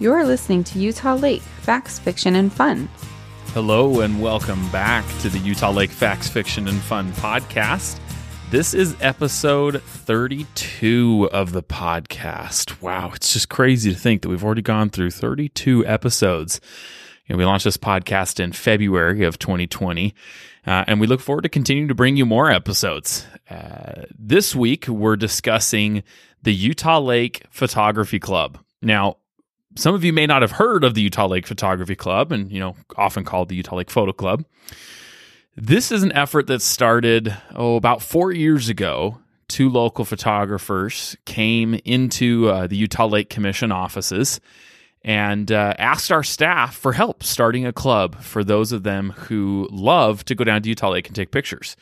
You're listening to Utah Lake Facts, Fiction, and Fun. Hello, and welcome back to the Utah Lake Facts, Fiction, and Fun podcast. This is episode 32 of the podcast. Wow, it's just crazy to think that we've already gone through 32 episodes. You know, we launched this podcast in February of 2020, uh, and we look forward to continuing to bring you more episodes. Uh, this week, we're discussing the Utah Lake Photography Club. Now, some of you may not have heard of the Utah Lake Photography Club, and you know, often called the Utah Lake Photo Club. This is an effort that started oh about four years ago. Two local photographers came into uh, the Utah Lake Commission offices and uh, asked our staff for help starting a club for those of them who love to go down to Utah Lake and take pictures.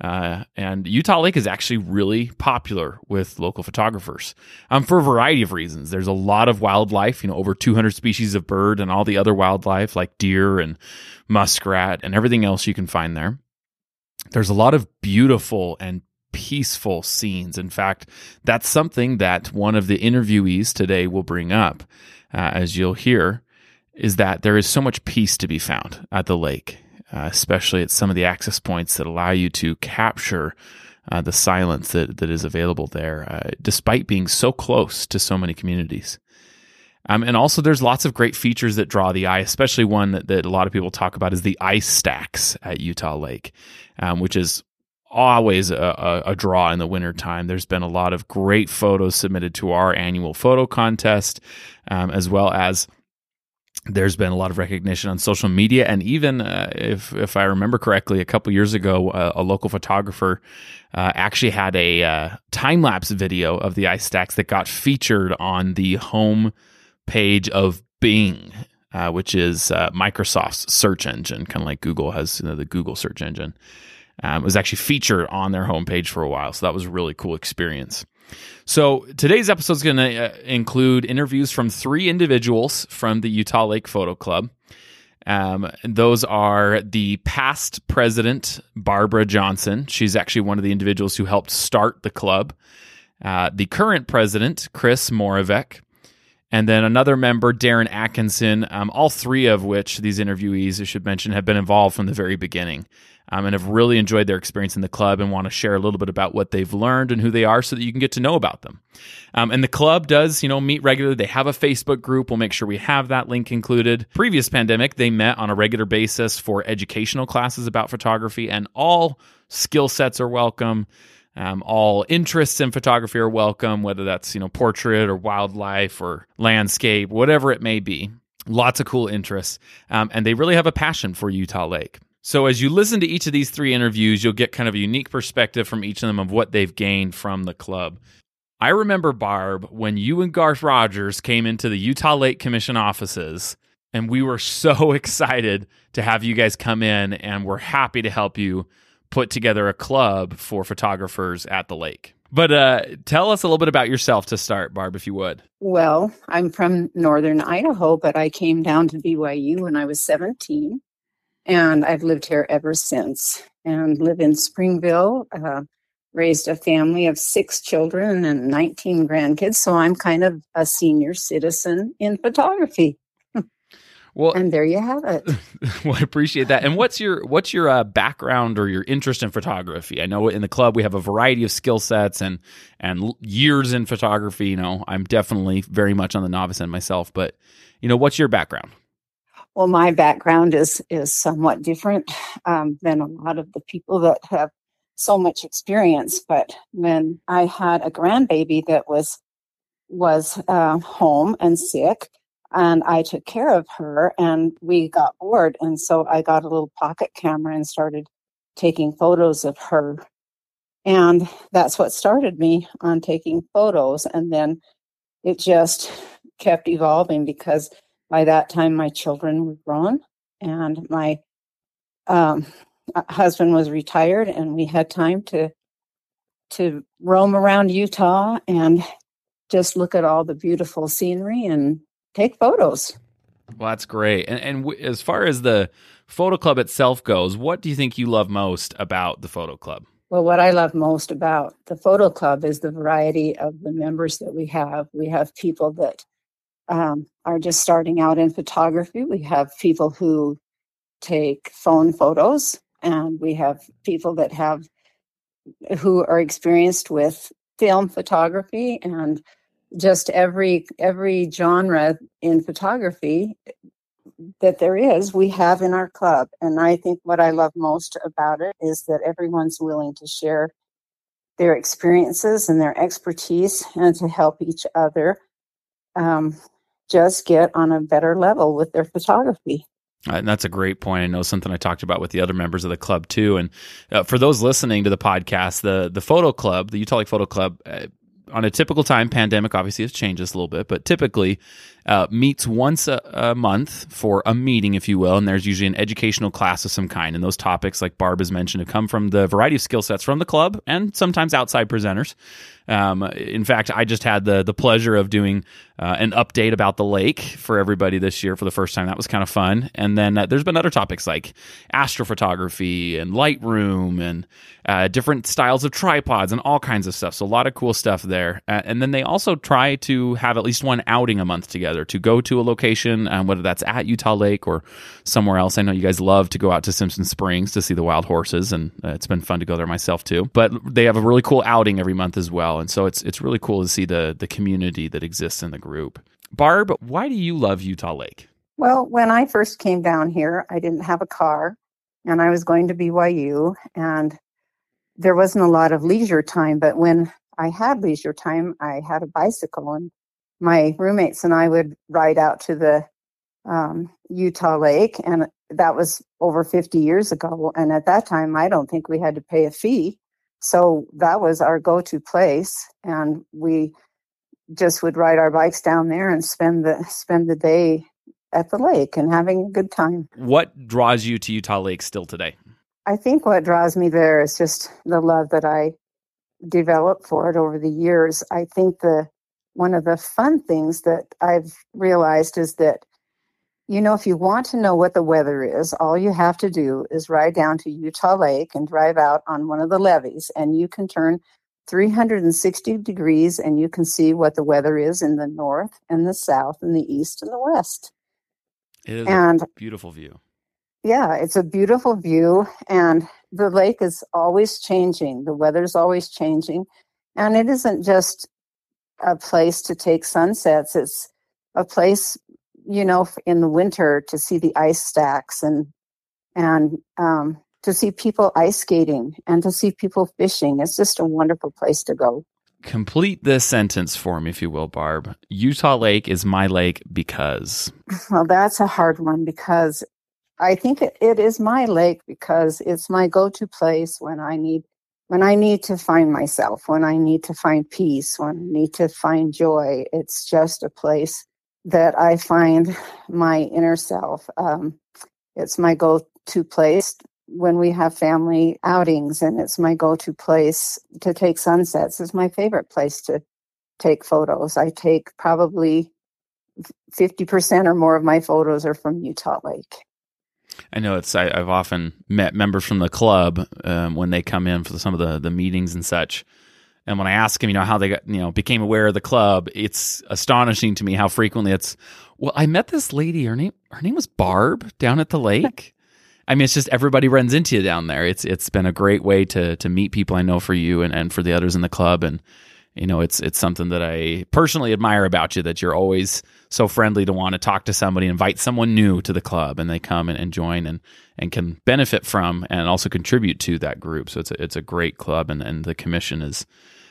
Uh, and Utah Lake is actually really popular with local photographers um, for a variety of reasons. There's a lot of wildlife, you know, over 200 species of bird and all the other wildlife like deer and muskrat and everything else you can find there. There's a lot of beautiful and peaceful scenes. In fact, that's something that one of the interviewees today will bring up, uh, as you'll hear, is that there is so much peace to be found at the lake uh, especially at some of the access points that allow you to capture uh, the silence that, that is available there, uh, despite being so close to so many communities. Um, and also, there's lots of great features that draw the eye, especially one that, that a lot of people talk about is the ice stacks at Utah Lake, um, which is always a, a, a, draw in the wintertime. There's been a lot of great photos submitted to our annual photo contest, um, as well as there's been a lot of recognition on social media, and even uh, if if I remember correctly, a couple years ago, uh, a local photographer uh, actually had a uh, time lapse video of the ice stacks that got featured on the home page of Bing, uh, which is Microsoft's search engine, kind of like Google has you know, the Google search engine. Um, it was actually featured on their homepage for a while, so that was a really cool experience. So today's episode is going to uh, include interviews from three individuals from the Utah Lake Photo Club. Um, those are the past president, Barbara Johnson. She's actually one of the individuals who helped start the club. Uh, the current president, Chris Moravec, and then another member, Darren Atkinson. Um, all three of which these interviewees, I should mention, have been involved from the very beginning um, and have really enjoyed their experience in the club and want to share a little bit about what they've learned and who they are so that you can get to know about them. Um, and the club does, you know, meet regularly. They have a Facebook group. We'll make sure we have that link included. Previous pandemic, they met on a regular basis for educational classes about photography, and all skill sets are welcome. Um, all interests in photography are welcome, whether that's you know portrait or wildlife or landscape, whatever it may be. Lots of cool interests, um, and they really have a passion for Utah Lake. So, as you listen to each of these three interviews, you'll get kind of a unique perspective from each of them of what they've gained from the club. I remember, Barb, when you and Garth Rogers came into the Utah Lake Commission offices, and we were so excited to have you guys come in, and we're happy to help you put together a club for photographers at the lake. But uh, tell us a little bit about yourself to start, Barb, if you would. Well, I'm from northern Idaho, but I came down to BYU when I was 17 and I've lived here ever since and live in Springville. Uh, raised a family of six children and 19 grandkids, so I'm kind of a senior citizen in photography. Well, and there you have it. well, I appreciate that. And what's your what's your uh, background or your interest in photography? I know in the club we have a variety of skill sets and and years in photography. You know, I'm definitely very much on the novice end myself. But you know, what's your background? Well, my background is is somewhat different um, than a lot of the people that have so much experience. But when I had a grandbaby that was was uh, home and sick, and I took care of her, and we got bored, and so I got a little pocket camera and started taking photos of her, and that's what started me on taking photos, and then it just kept evolving because by that time my children were grown and my um, husband was retired and we had time to to roam around utah and just look at all the beautiful scenery and take photos well that's great and, and w- as far as the photo club itself goes what do you think you love most about the photo club well, what I love most about the photo club is the variety of the members that we have. We have people that um, are just starting out in photography. We have people who take phone photos, and we have people that have who are experienced with film photography and just every every genre in photography that there is we have in our club and i think what i love most about it is that everyone's willing to share their experiences and their expertise and to help each other um, just get on a better level with their photography and that's a great point. I know something I talked about with the other members of the club too. And uh, for those listening to the podcast, the the photo club, the Utah Lake Photo Club, uh, on a typical time, pandemic obviously has changed this a little bit, but typically uh, meets once a, a, month for a meeting, if you will. And there's usually an educational class of some kind. And those topics, like Barb has mentioned, have come from the variety of skill sets from the club and sometimes outside presenters. Um, in fact, I just had the the pleasure of doing uh, an update about the lake for everybody this year for the first time. That was kind of fun. And then uh, there's been other topics like astrophotography and Lightroom and uh, different styles of tripods and all kinds of stuff. So a lot of cool stuff there. and then they also try to have at least one outing a month together to go to a location, um, whether that's at Utah Lake or somewhere else. I know you guys love to go out to Simpson Springs to see the wild horses, and uh, it's been fun to go there myself too. But they have a really cool outing every month as well, and so it's it's really cool to see the the community that exists in the group. Barb, why do you love Utah Lake? Well, when I first came down here, I didn't have a car, and I was going to BYU, and there wasn't a lot of leisure time. But when I had leisure time, I had a bicycle, and my roommates and I would ride out to the um, Utah Lake, and that was over 50 years ago. And at that time, I don't think we had to pay a fee. So that was our go to place. And we just would ride our bikes down there and spend the spend the day at the lake and having a good time. What draws you to Utah Lake still today? I think what draws me there is just the love that I developed for it over the years. I think the one of the fun things that I've realized is that, you know, if you want to know what the weather is, all you have to do is ride down to Utah Lake and drive out on one of the levees, and you can turn 360 degrees and you can see what the weather is in the north and the south and the east and the west. It is and, a beautiful view. Yeah, it's a beautiful view, and the lake is always changing. The weather's always changing. And it isn't just a place to take sunsets. It's a place, you know, in the winter to see the ice stacks and and um, to see people ice skating and to see people fishing. It's just a wonderful place to go. Complete this sentence for me, if you will, Barb. Utah Lake is my lake because. Well, that's a hard one because I think it, it is my lake because it's my go to place when I need when I need to find myself, when I need to find peace, when I need to find joy, it's just a place that I find my inner self. Um, it's my go to place when we have family outings, and it's my go to place to take sunsets. It's my favorite place to take photos. I take probably 50% or more of my photos are from Utah Lake. I know it's. I, have often met members from the club um, when they come in for some of the the meetings and such. And when I ask them, you know, how they got, you know, became aware of the club, it's astonishing to me how frequently it's. Well, I met this lady. Her name, her name was Barb down at the lake. I mean, it's just everybody runs into you down there. It's it's been a great way to to meet people I know for you and, and for the others in the club, and you know, it's it's something that I personally admire about you that you're always so friendly to want to talk to somebody, invite someone new to the club, and they come and, and join and and can benefit from and also contribute to that group. So it's a, it's a great club, and, and the commission is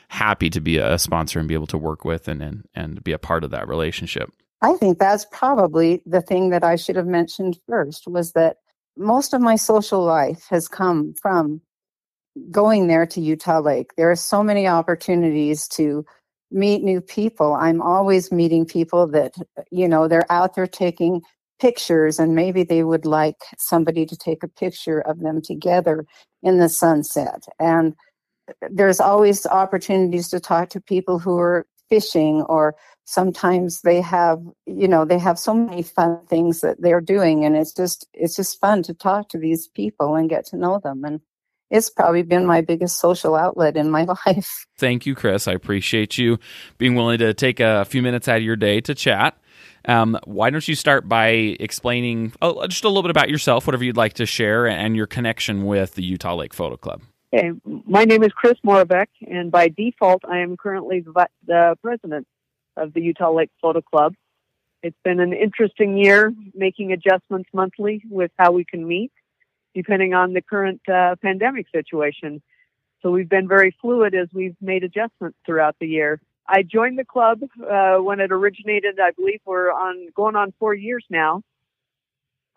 happy to be a sponsor and be able to work with and, and and be a part of that relationship. I think that's probably the thing that I should have mentioned first was that most of my social life has come from going there to Utah Lake. There are so many opportunities to meet new people. I'm always meeting people that, you know, they're out there taking pictures and maybe they would like somebody to take a picture of them together in the sunset. And uh, there's always opportunities to talk to people who are fishing or sometimes they have you know they have so many fun things that they're doing and it's just it's just fun to talk to these people and get to know them and it's probably been my biggest social outlet in my life. Thank you, Chris. I appreciate you being willing to take a few minutes out of your day to chat. Um, why don't you start by explaining oh, just a little bit about yourself, whatever you'd like to share, and your connection with the Utah Lake Photo Club? Okay, my name is Chris Moravec, and by default, I am currently the, the president of the Utah Lake Photo Club. It's been an interesting year making adjustments monthly with how we can meet, depending on the current uh, pandemic situation. So we've been very fluid as we've made adjustments throughout the year. I joined the club uh, when it originated. I believe we're on going on four years now.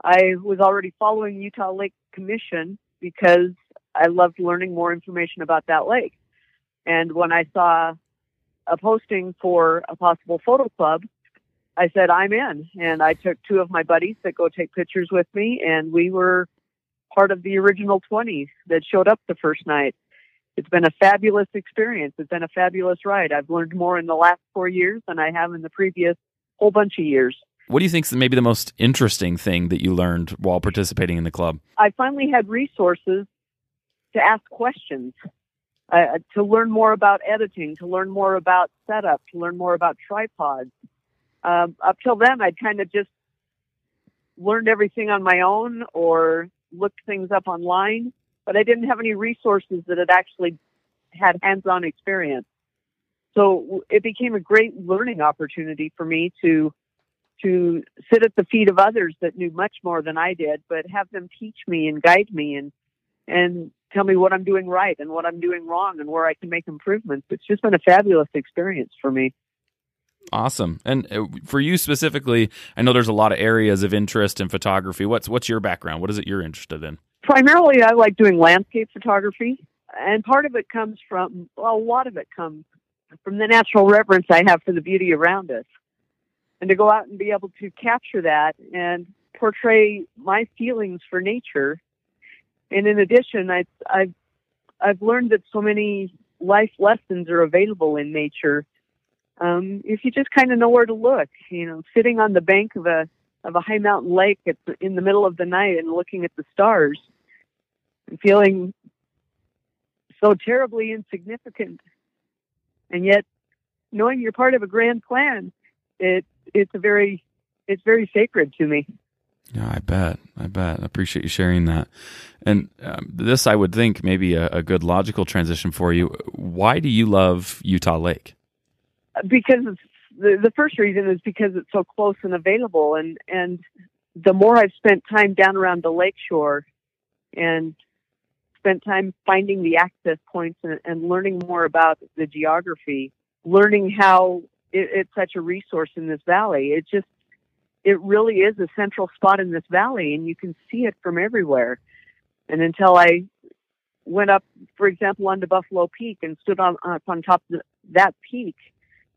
I was already following Utah Lake Commission because I loved learning more information about that lake. And when I saw a posting for a possible photo club, I said, I'm in. And I took two of my buddies that go take pictures with me, and we were part of the original 20 that showed up the first night. It's been a fabulous experience. It's been a fabulous ride. I've learned more in the last four years than I have in the previous whole bunch of years. What do you think is maybe the most interesting thing that you learned while participating in the club? I finally had resources to ask questions, uh, to learn more about editing, to learn more about setup, to learn more about tripods. Um, up till then, I'd kind of just learned everything on my own or looked things up online, but I didn't have any resources that had actually had hands-on experience. So it became a great learning opportunity for me to to sit at the feet of others that knew much more than I did, but have them teach me and guide me and and tell me what I'm doing right and what I'm doing wrong and where I can make improvements. It's just been a fabulous experience for me. Awesome. And uh, for you specifically, I know there's a lot of areas of interest in photography. What's what's your background? What is it you're interested in? Primarily, I like doing landscape photography, and part of it comes from well, a lot of it comes from the natural reverence I have for the beauty around us, and to go out and be able to capture that and portray my feelings for nature. And in addition, I, I've I've learned that so many life lessons are available in nature um, if you just kind of know where to look. You know, sitting on the bank of a of a high mountain lake at the, in the middle of the night and looking at the stars and feeling so terribly insignificant, and yet knowing you're part of a grand plan, it it's a very it's very sacred to me. Yeah, I bet. I bet. I appreciate you sharing that. And um, this, I would think, maybe a, a good logical transition for you. Why do you love Utah Lake? because the, the first reason is because it's so close and available and and the more I've spent time down around the lakeshore and spent time finding the access points and, and learning more about the geography, learning how it, it's such a resource in this valley. It just it really is a central spot in this valley and you can see it from everywhere. And until I went up, for example, onto Buffalo Peak and stood on up on top of that peak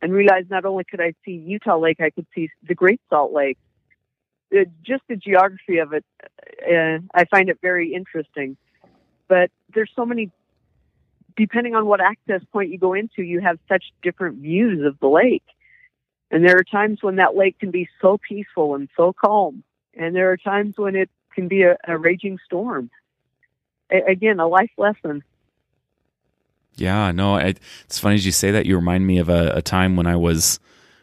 and realized not only could I see Utah Lake, I could see the Great Salt Lake. It, just the geography of it, uh, I find it very interesting. But there's so many, depending on what access point you go into, you have such different views of the lake. And there are times when that lake can be so peaceful and so calm. And there are times when it can be a, a raging storm. A- again, a life lesson. Yeah, no, I, it's funny as you say that. You remind me of a, a, time when I was,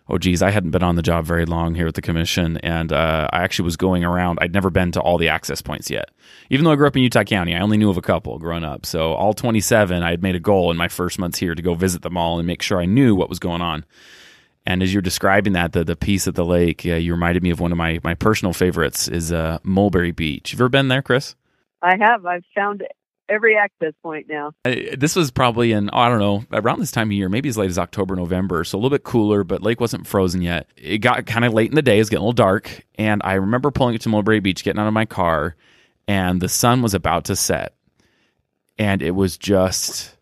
oh geez, I hadn't been on the job very long here at the commission, and uh, I actually was going around. I'd never been to all the access points yet, even though I grew up in Utah County. I only knew of a couple growing up. So all 27, I had made a goal in my first months here to go visit them all and make sure I knew what was going on. And as you're describing that, the the peace at the lake, yeah, you reminded me of one of my my personal favorites is uh, Mulberry Beach. You've ever been there, Chris? I have. I've found every access point now. Uh, this was probably in, oh, I don't know, around this time of year, maybe as late as October, November. So a little bit cooler, but lake wasn't frozen yet. It got kind of late in the day. It was getting a little dark. And I remember pulling it to Mulberry Beach, getting out of my car, and the sun was about to set. And it was just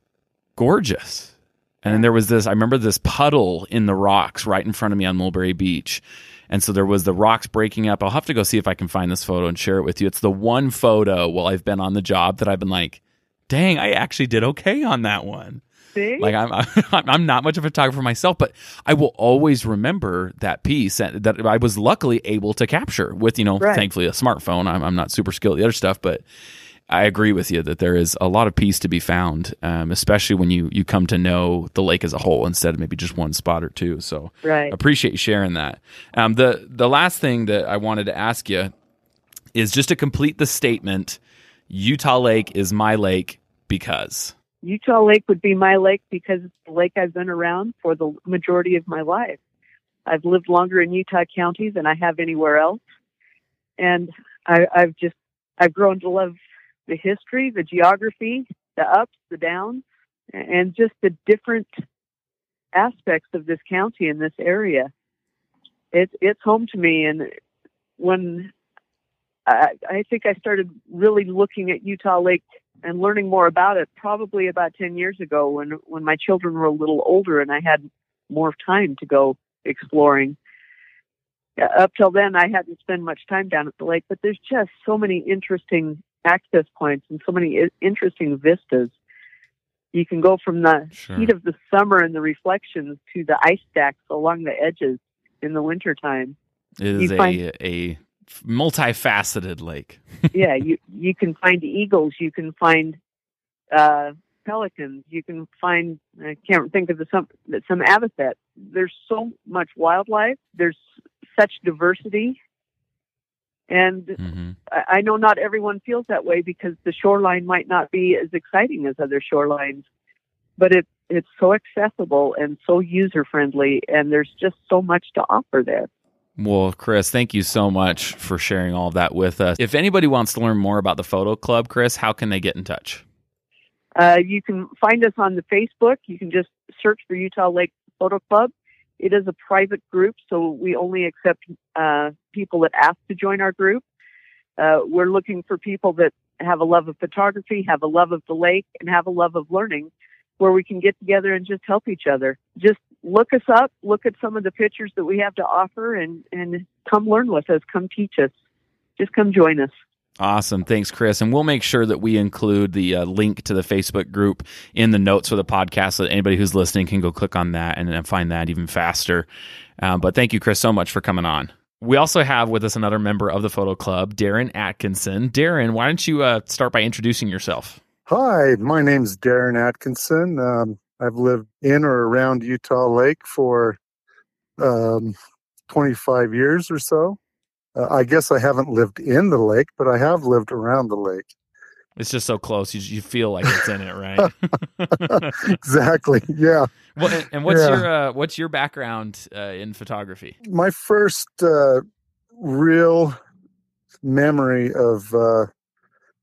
gorgeous. And then there was this, I remember this puddle in the rocks right in front of me on Mulberry Beach. And so there was the rocks breaking up. I'll have to go see if I can find this photo and share it with you. It's the one photo while I've been on the job that I've been like, dang, I actually did okay on that one. See? Like I'm, I'm not much of a photographer myself, but I will always remember that piece that I was luckily able to capture with, you know, right. thankfully a smartphone. I'm, I'm not super skilled at the other stuff, but I agree with you that there is a lot of peace to be found, um, especially when you you come to know the lake as a whole instead of maybe just one spot or two. So, right. appreciate you sharing that. Um, the the last thing that I wanted to ask you is just to complete the statement: Utah Lake is my lake because. Utah Lake would be my lake because it's the lake I've been around for the majority of my life. I've lived longer in Utah County than I have anywhere else, and I, I've just I've grown to love the history, the geography, the ups, the downs, and just the different aspects of this county and this area. It's it's home to me, and when I, I think I started really looking at Utah Lake and learning more about it probably about 10 years ago when when my children were a little older and I had more time to go exploring. Uh, up till then, I hadn't spent much time down at the lake, but there's just so many interesting access points and so many interesting vistas. You can go from the Sure. heat of the summer and the reflections to the ice stacks along the edges in the wintertime. It is You a find- a multifaceted lake. yeah, you you can find eagles, you can find uh, pelicans, you can find I can't think of the some some avocet. There's so much wildlife. There's such diversity, and hmm I, I know not everyone feels that way because the shoreline might not be as exciting as other shorelines, but it it's so accessible and so user friendly, and there's just so much to offer there. Well, Chris, thank you so much for sharing all of that with us. If anybody wants to learn more about the photo club, Chris, how can they get in touch? Uh, you can find us on the Facebook. You can just search for Utah Lake Photo Club. It is a private group, so we only accept uh, people that ask to join our group. Uh, we're looking for people that have a love of photography, have a love of the lake, and have a love of learning, where we can get together and just help each other. Just look us up, look at some of the pictures that we have to offer, and, and come learn with us, come teach us. Just come join us. Awesome. Thanks, Chris. And we'll make sure that we include the uh, link to the Facebook group in the notes for the podcast so that anybody who's listening can go click on that and, find that even faster. Um, but thank you, Chris, so much for coming on. We also have with us another member of the photo club, Darren Atkinson. Darren, why don't you uh, start by introducing yourself? Hi, my name's Darren Atkinson. Um, I've lived in or around Utah Lake for um, 25 years or so. Uh, I guess I haven't lived in the lake, but I have lived around the lake. It's just so close. You, you feel like it's in it, right? exactly. Yeah. well, and, what's Yeah. your uh, what's your background uh, in photography? My first uh, real memory of uh,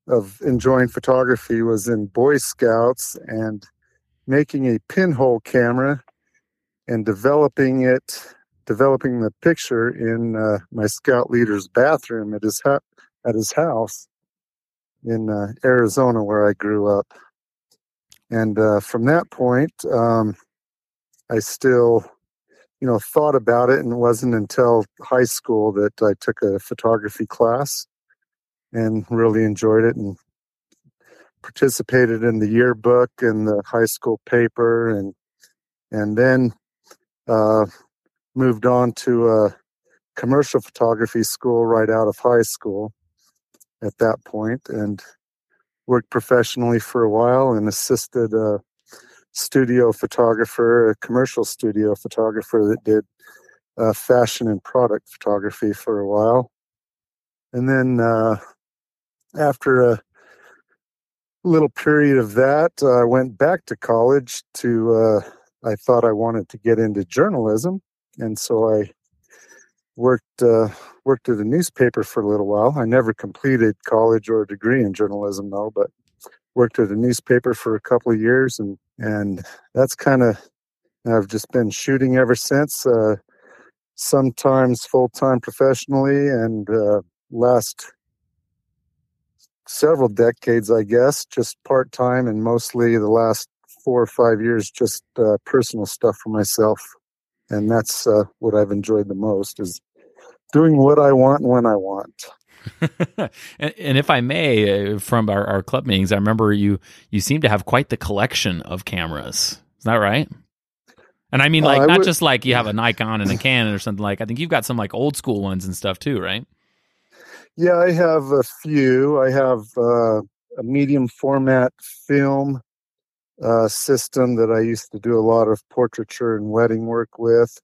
of enjoying photography was in Boy Scouts and making a pinhole camera and developing it, developing the picture in uh, my scout leader's bathroom at his ha- at his house in uh, Arizona, where I grew up. And uh, from that point, um, I still, you know, thought about it, and it wasn't until high school that I took a photography class and really enjoyed it and participated in the yearbook and the high school paper and and then uh, moved on to a commercial photography school right out of high school at that point and worked professionally for a while and assisted a studio photographer a commercial studio photographer that did uh, fashion and product photography for a while and then uh, after a little period of that, uh, I went back to college to, uh, I thought I wanted to get into journalism. And so I worked, uh, worked at a newspaper for a little while. I never completed college or a degree in journalism though, but worked at a newspaper for a couple of years and, and that's kind of, I've just been shooting ever since, uh, sometimes full-time professionally and, uh, last several decades, I guess, just part time and mostly the last four or five years, just uh, personal stuff for myself. And that's uh, what I've enjoyed the most is doing what I want when I want. and, and if I may, uh, from our, our club meetings, I remember you you seem to have quite the collection of cameras. Is that right? And I mean, Uh, like I not would- just like you have a Nikon and a Canon or something like. I think you've got some like old school ones and stuff too, right? Yeah, I have a few. I have uh, a medium format film uh, system that I used to do a lot of portraiture and wedding work with.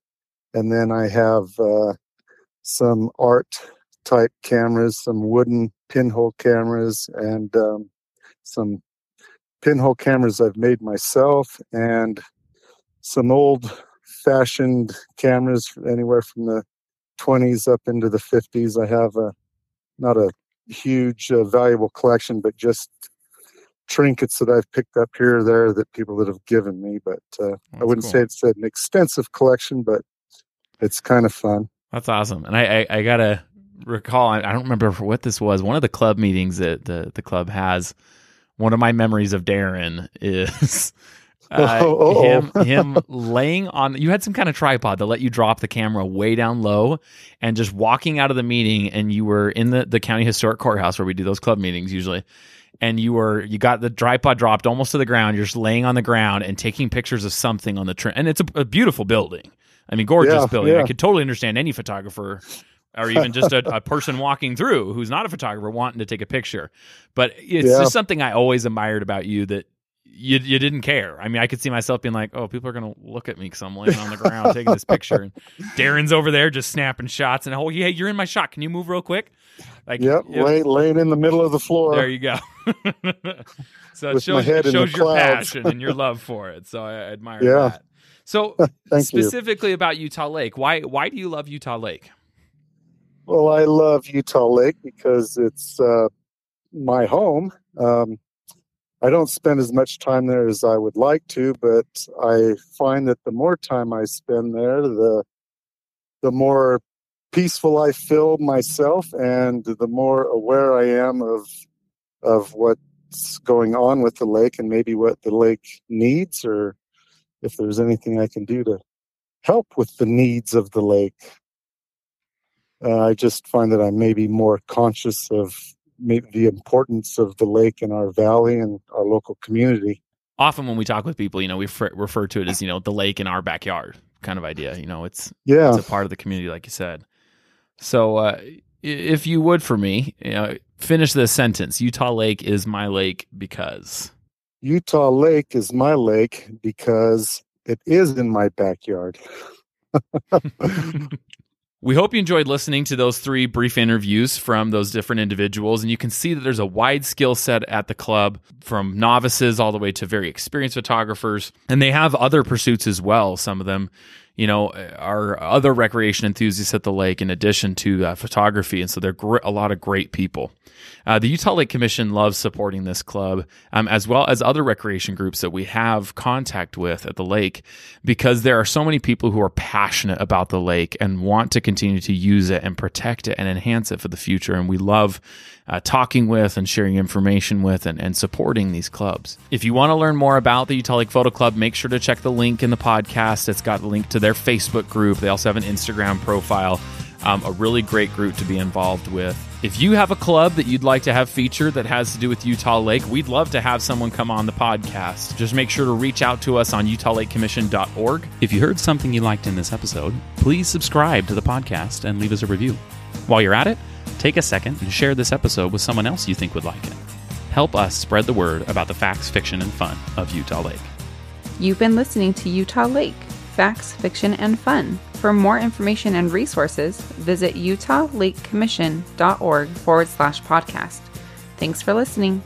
And then I have uh, some art type cameras, some wooden pinhole cameras, and um, some pinhole cameras I've made myself, and some old fashioned cameras anywhere from the 20s up into the 50s. I have a not a huge uh, valuable collection, but just trinkets that I've picked up here or there that people that have given me. But uh, I wouldn't cool. say it's an extensive collection, but it's kind of fun. That's awesome. And I, I, I gotta recall. I, I don't remember what this was. One of the club meetings that the the club has. One of my memories of Darren is. Uh, Oh, him uh-oh. him laying on you had some kind of tripod that let you drop the camera way down low and just walking out of the meeting and you were in the, the county historic courthouse where we do those club meetings usually and you were you got the tripod dropped almost to the ground. You're just laying on the ground and taking pictures of something on the train. And it's a, a beautiful building. I mean gorgeous Yeah, building. I could totally understand any photographer or even just a, a person walking through who's not a photographer wanting to take a picture. But it's Yeah. just something i always admired about you that you, you didn't care. I mean, I could see myself being like, "Oh, people are gonna look at me because I'm laying on the ground taking this picture." And Darren's over there just snapping shots, and oh, yeah, you're in my shot. Can you move real quick? Like, Yep, yeah, lay, laying in the middle of the floor. there you go. so it shows, it shows your clouds. passion and your love for it. So I, admire Yeah. that. So Thank you. specifically about Utah Lake, why why do you love Utah Lake? Well, I love Utah Lake because it's uh, my home. Um, I don't spend as much time there as I would like to, but I find that the more time I spend there, the the more peaceful I feel myself, and the more aware I am of of what's going on with the lake, and maybe what the lake needs, or if there's anything I can do to help with the needs of the lake. Uh, I just find that I'm maybe more conscious of the importance of the lake in our valley and our local community. Often when we talk with people, you know, we refer, refer to it as you know the lake in our backyard kind of idea. You know, it's Yeah, it's a part of the community, like you said. So, uh, if you would, for me, you know, finish this sentence: Utah Lake is my lake because. Utah Lake is my lake because it is in my backyard. We hope you enjoyed listening to those three brief interviews from those different individuals. And you can see that there's a wide skill set at the club from novices all the way to very experienced photographers. And they have other pursuits as well. Some of them, you know, are other recreation enthusiasts at the lake in addition to uh, photography. And so they're gr- a lot of great people. Uh, the Utah Lake Commission loves supporting this club, um, as well as other recreation groups that we have contact with at the lake, because there are so many people who are passionate about the lake and want to continue to use it and protect it and enhance it for the future. And we love uh, talking with and sharing information with and, and supporting these clubs. If you want to learn more about the Utah Lake Photo Club, make sure to check the link in the podcast. It's got a link to their Facebook group. They also have an Instagram profile um, a really great group to be involved with. If you have a club that you'd like to have featured that has to do with Utah Lake, we'd love to have someone come on the podcast. Just make sure to reach out to us on UtahLakeCommission.org. If you heard something you liked in this episode, please subscribe to the podcast and leave us a review. While you're at it, take a second and share this episode with someone else you think would like it. Help us spread the word about the facts, fiction, and fun of Utah Lake. You've been listening to Utah Lake Facts, Fiction, and Fun. For more information and resources, visit UtahLakeCommission.org forward slash podcast. Thanks for listening.